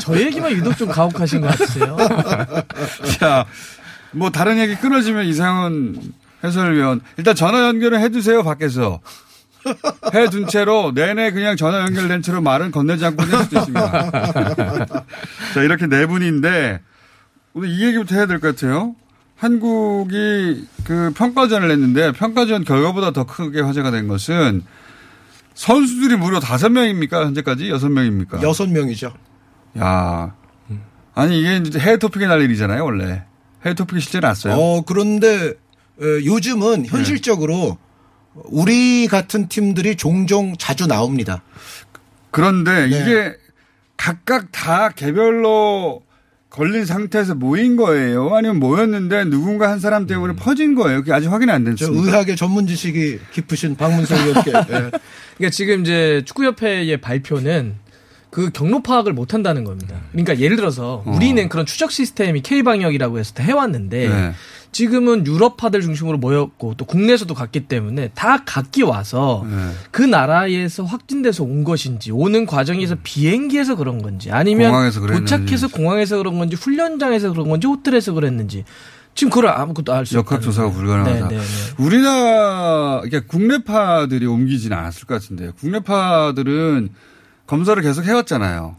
저 얘기만 유독 좀 가혹하신 것 같으세요. 자, 뭐 다른 얘기 끊어지면 이상은 해설위원 일단 전화 연결을 해두세요 밖에서 해둔 채로 내내 그냥 전화 연결된 채로 말은 건네지 않고 낼 수도 있습니다. 자 이렇게 네 분인데 오늘 이 얘기부터 해야 될 것 같아요. 한국이 그 평가전을 냈는데 평가전 결과보다 더 크게 화제가 된 것은 선수들이 무려 다섯 명입니까 현재까지 여섯 명입니까? 여섯 명이죠. 야, 아니 이게 이제 해외 토픽에 날 일이잖아요 원래 해외 토픽이 실제 났어요. 어, 그런데 어, 요즘은 현실적으로 우리 같은 팀들이 종종 자주 나옵니다. 그런데 네. 이게 각각 다 개별로 걸린 상태에서 모인 거예요? 아니면 모였는데 누군가 한 사람 때문에 퍼진 거예요? 그게 아직 확인이 안저 됐습니다. 의학의 전문 지식이 깊으신 박문성 의원께 예. 그러니까 지금 이제 축구협회의 발표는 그 경로 파악을 못 한다는 겁니다. 그러니까 예를 들어서 어. 우리는 그런 추적 시스템이 K방역이라고 해서 다 해왔는데 네. 지금은 유럽파들 중심으로 모였고 또 국내에서도 갔기 때문에 다 각기 와서 네. 그 나라에서 확진돼서 온 것인지 오는 과정에서 비행기에서 그런 건지 아니면 공항에서 그랬는지. 도착해서 공항에서 그런 건지 훈련장에서 그런 건지 호텔에서 그랬는지 지금 그걸 아무것도 알 수 없다. 역학조사가 불가능하다. 네, 네, 네. 우리나라, 그러니까 국내파들이 옮기지는 않았을 것 같은데요. 국내파들은 검사를 계속 해왔잖아요.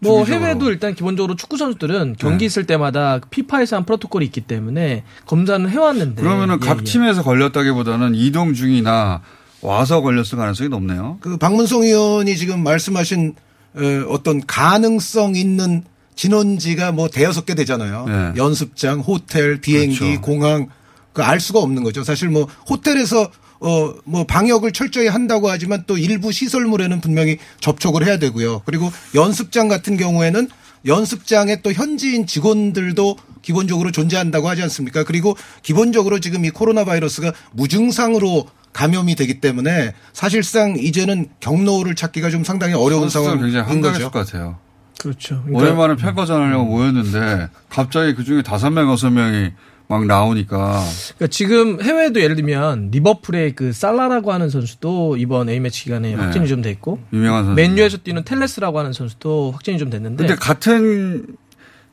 뭐 주기적으로. 해외도 일단 기본적으로 축구 선수들은 경기 있을 때마다 피파에서 한 프로토콜이 있기 때문에 검사는 해왔는데 그러면은 예, 각 예. 팀에서 걸렸다기보다는 이동 중이나 와서 걸렸을 가능성이 높네요. 그 박문성 의원이 지금 말씀하신 어, 어떤 가능성 있는 진원지가 뭐 대여섯 개 되잖아요. 네. 연습장, 호텔, 비행기, 그렇죠. 공항 그 알 수가 없는 거죠. 사실 뭐 호텔에서 어 뭐 방역을 철저히 한다고 하지만 또 일부 시설물에는 분명히 접촉을 해야 되고요. 그리고 연습장 같은 경우에는 연습장에 또 현지인 직원들도 기본적으로 존재한다고 하지 않습니까? 그리고 기본적으로 지금 이 코로나 바이러스가 무증상으로 감염이 되기 때문에 사실상 이제는 경로를 찾기가 좀 상당히 어려운 상황인 굉장히 한가했을 거죠. 것 같아요. 그렇죠. 오랜만에 평가전 하려고 모였는데 갑자기 그 중에 다섯 명, 여섯 명이 막 나오니까 그러니까 지금 해외도 예를 들면 리버풀의 그 살라라고 하는 선수도 이번 A 매치 기간에 네. 확진이 좀 됐고 유명한 선수. 맨유에서 뛰는 텔레스라고 하는 선수도 확진이 좀 됐는데 근데 같은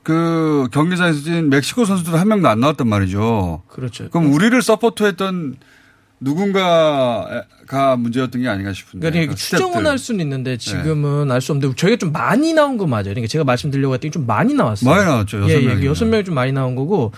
그 경기장에서 뛴 멕시코 선수들 한 명도 안 나왔단 말이죠. 그렇죠. 그럼 우리를 서포트했던 누군가가 문제였던 게 아닌가 싶은데. 그러니까 그 추정은. 할 수는 있는데 지금은 알수 없는데 저희가 좀 많이 나온 거 맞아요. 그러니까 제가 말씀드리려고 했더니 좀 많이 나왔어요. 많이 나왔죠, 여섯 예, 예, 명이면. 여섯 명이 좀 많이 나온 거고.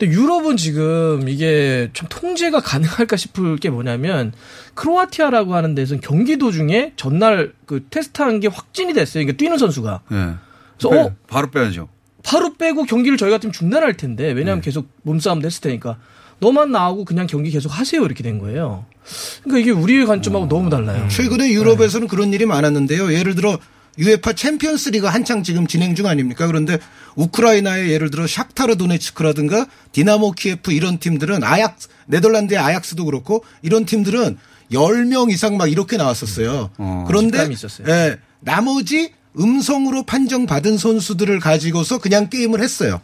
근데 유럽은 지금 이게 좀 통제가 가능할까 싶을 게 뭐냐면 크로아티아라고 하는 데서는 경기 도중에 전날 그 테스트한 게 확진이 됐어요. 그러니까 뛰는 선수가. 예. 그래서 어 바로 빼야죠. 바로 빼고 경기를 저희 같으면 중단할 텐데 왜냐하면 계속 몸싸움도 했을 테니까 너만 나오고 그냥 경기 계속 하세요 이렇게 된 거예요. 그러니까 이게 우리의 관점하고 너무 달라요. 최근에 유럽에서는 그런 일이 많았는데요. 예를 들어 UEFA 챔피언스 리그가 한창 지금 진행 중 아닙니까? 그런데 우크라이나의 예를 들어 샥타르 도네츠크라든가 디나모 키예프 이런 팀들은 아약 네덜란드의 아약스도 그렇고 이런 팀들은 10명 이상 막 이렇게 나왔었어요. 그런데 직감이 있었어요. 예, 나머지 음성으로 판정받은 선수들을 가지고서 그냥 게임을 했어요.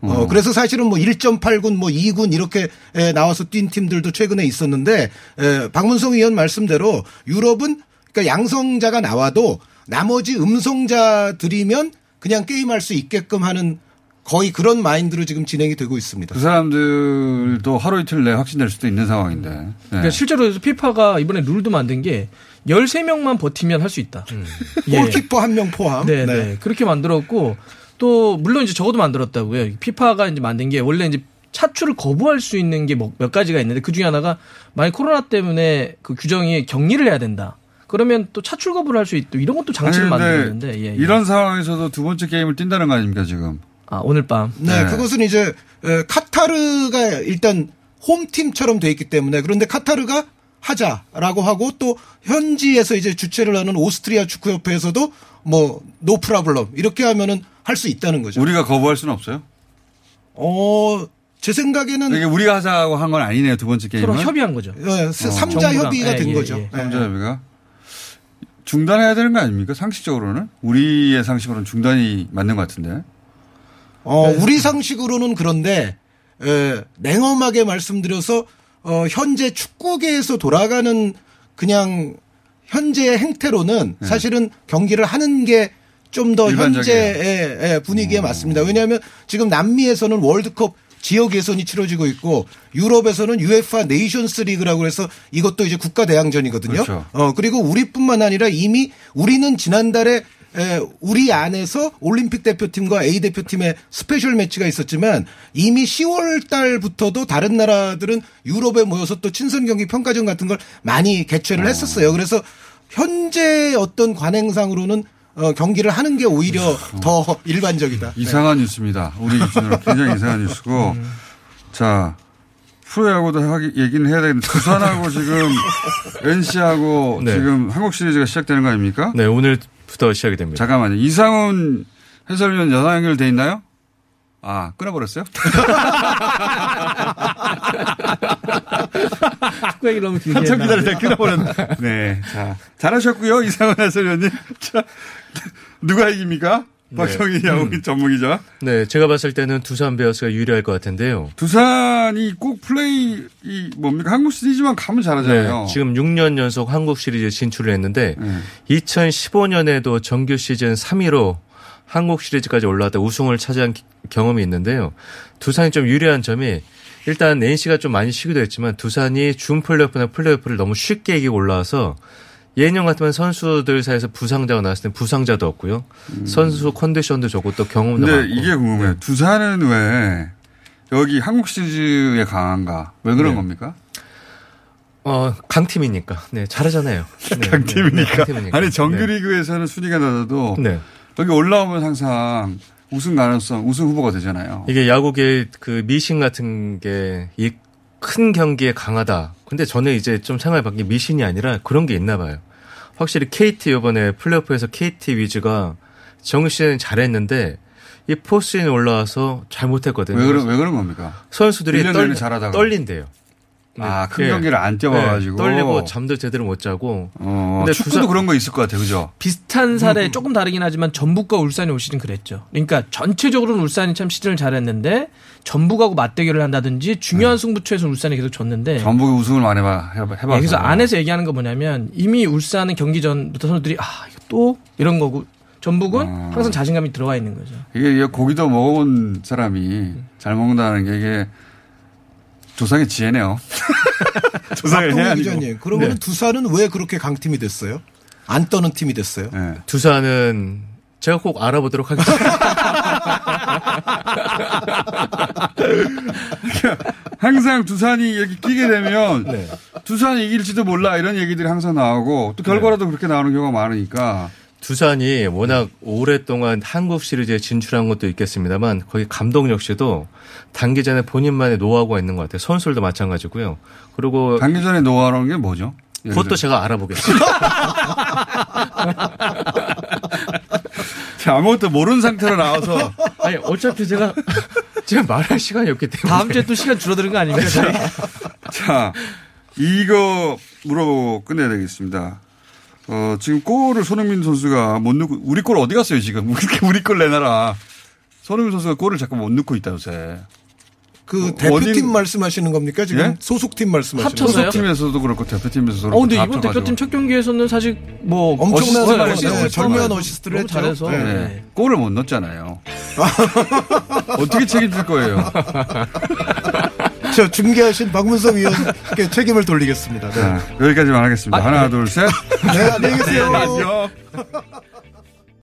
어, 그래서 사실은 뭐 1.8군, 뭐 2군 이렇게 에, 나와서 뛴 팀들도 최근에 있었는데, 에, 박문성 의원 말씀대로 유럽은 그러니까 양성자가 나와도 나머지 음성자들이면 그냥 게임할 수 있게끔 하는 거의 그런 마인드로 지금 진행이 되고 있습니다. 그 사람들도 하루 이틀 내에 확진될 수도 있는 상황인데. 네. 그러니까 실제로 그래서 피파가 이번에 룰도 만든 게 13명만 버티면 할 수 있다. 예. 골키퍼 한 명 포함. 네, 네. 네. 그렇게 만들었고 또 물론 이제 적어도 만들었다고요. 피파가 이제 만든 게 원래 이제 차출을 거부할 수 있는 게 몇 가지가 있는데 그 중에 하나가 만약 코로나 때문에 그 규정이 격리를 해야 된다. 그러면 또 차출 거부를 할 수 있다. 이런 것도 장치를 만들었는데 예, 예. 이런 상황에서도 두 번째 게임을 뛴다는 거 아닙니까 지금? 아 오늘 밤. 네, 그것은 이제 에, 카타르가 일단 홈팀처럼 돼 있기 때문에 그런데 카타르가 하자라고 하고 또 현지에서 이제 주최를 하는 오스트리아 축구협회에서도 뭐 노프라블럼 이렇게 하면은 할 수 있다는 거죠. 우리가 거부할 수는 없어요? 어, 제 생각에는 이게 우리가 하자고 한 건 아니네요 두 번째 게임은. 서로 협의한 거죠. 예, 삼자 협의가 된 거죠. 네. 삼자 협의가 중단해야 되는 거 아닙니까? 상식적으로는 우리의 상식으로는 중단이 맞는 것 같은데. 어, 우리 상식으로는 그런데 에, 냉엄하게 말씀드려서 어, 현재 축구계에서 돌아가는 그냥 현재의 행태로는 네. 사실은 경기를 하는 게 좀 더. 현재의 예, 분위기에 맞습니다. 왜냐하면 지금 남미에서는 월드컵 지역 예선이 치러지고 있고 유럽에서는 UEFA 네이션스 리그라고 해서 이것도 이제 국가 대항전이거든요. 그렇죠. 어 그리고 우리뿐만 아니라 이미 우리는 지난달에 에, 우리 안에서 올림픽 대표팀과 A 대표팀의 special 매치가 있었지만 이미 10월 달부터도 다른 나라들은 유럽에 모여서 또 친선 경기 평가전 같은 걸 많이 개최를 했었어요. 그래서 현재 어떤 관행상으로는 어, 경기를 하는 게 오히려 더 일반적이다. 이상한 뉴스입니다. 우리 기준으로 굉장히 이상한 뉴스고. 자, 프로야구도 하기, 얘기는 해야 되는데, 부산하고 지금 NC하고 네. 지금 한국 시리즈가 시작되는 거 아닙니까? 네, 오늘부터 시작이 됩니다. 잠깐만요. 이상훈 해설위원 전화 연결돼 있나요? 아, 끊어버렸어요? 축구 얘기 너무 길게 한참 했나? 기다리다 끊어버렸네. 네. 자, 잘하셨고요. 이상원 해설위원님. 자, 누가 이깁니까? 박형희 야구 전문기자. 네, 제가 봤을 때는 두산 베어스가 유리할 것 같은데요. 두산이 꼭 플레이, 이 뭡니까? 한국 시리즈만 가면 잘하잖아요. 네, 지금 6년 연속 한국 시리즈 진출을 했는데 네. 2015년에도 정규 시즌 3위로 한국 시리즈까지 올라왔다 우승을 차지한 기- 경험이 있는데요. 두산이 좀 유리한 점이 일단 NC가 좀 많이 쉬기도 했지만 두산이 준 플레이오프나 플레이오프를 너무 쉽게 이기고 올라와서 예년 같으면 선수들 사이에서 부상자가 나왔을 때 부상자도 없고요. 선수 컨디션도 좋고 또 경험도 근데 많고. 이게 궁금해요. 두산은 왜 여기 한국 시리즈에 강한가? 왜 그런 네. 겁니까? 어, 강팀이니까. 네, 잘하잖아요. 네, 강팀이니까. 네, 강팀이니까. 아니 정규 네. 리그에서는 순위가 낮아도 네. 여기 올라오면 항상 우승 가능성, 우승 후보가 되잖아요. 이게 야구계 그 미신 같은 게 이 큰 경기에 강하다. 근데 저는 이제 좀 생각해 바뀐 게 미신이 아니라 그런 게 있나 봐요. 확실히 KT 이번에 플레이오프에서 KT 위즈가 정규 시즌 잘했는데 이 포스인에 올라와서 잘못했거든요. 왜 그런 왜 그런 겁니까? 선수들이 1년 떨, 잘하다가. 떨린대요. 아, 큰 예. 경기를 안 뛰어봐가지고. 네, 떨리고 잠도 제대로 못 자고. 어, 근데 축구도 두산- 그런 거 있을 것 같아요, 그죠? 비슷한 사례 조금 다르긴 하지만 전북과 울산이 올 시즌 그랬죠. 그러니까 전체적으로는 울산이 참 시즌을 잘했는데 전북하고 맞대결을 한다든지 중요한 승부처에서 울산이 계속 졌는데 전북이 우승을 많이 해봐, 해봐. 해봐서. 예, 그래서 안에서 얘기하는 건 뭐냐면 이미 울산은 경기 전부터 선수들이 아 이거 또 이런 거고 전북은 아. 항상 자신감이 들어와 있는 거죠. 이게, 이게 고기도 먹어본 사람이 잘 먹는다는 게 이게 조상의 지혜네요. 조상의 박동희 지혜 기자님. 그러면 네. 두산은 왜 그렇게 강팀이 됐어요? 안 떠는 팀이 됐어요? 네. 두산은 제가 꼭 알아보도록 하겠습니다. 항상 두산이 이렇게 끼게 되면 네. 두산이 이길지도 몰라 이런 얘기들이 항상 나오고 또 결과라도 그렇게 나오는 경우가 많으니까 두산이 워낙 오랫동안 한국 시리즈에 진출한 것도 있겠습니다만 거기 감독 역시도 단기 전에 본인만의 노하우가 있는 것 같아요. 선수들도 마찬가지고요. 그리고 단기 전에 노하우라는 게 뭐죠? 그것도. 제가 알아보겠습니다. 자, 아무것도 모르는 상태로 나와서 아니 어차피 제가 제가 말할 시간이 없기 때문에 다음 주에 또 시간 줄어드는 거 아닙니까? 자, 이거 물어보고 끝내야 되겠습니다. 어, 지금 골을 손흥민 선수가 못 넣고, 우리 골 어디 갔어요, 지금? 이렇게 우리 골 내놔라. 손흥민 선수가 골을 자꾸 못 넣고 있다, 요새. 그 어, 대표팀 어딘- 말씀하시는 겁니까? 지금 예? 소속팀 말씀하시는 합쳐서요? 겁니까? 소속팀에서도 그렇고, 대표팀에서도 그렇고. 어 근데 다 이번 합쳐가지고. 대표팀 첫 경기에서는 사실 뭐 엄청난 어시스트, 네, 어시스트 절묘한 했잖아요. 어시스트를. 잘해서 네. 네. 골을 못 넣었잖아요. 어떻게 책임질 거예요? 저 중계하신 박문성 위원께 책임을 돌리겠습니다. 네. 자, 여기까지만 하겠습니다. 하나, 둘, 셋. 네, 안녕히 계세요. 네, 안녕.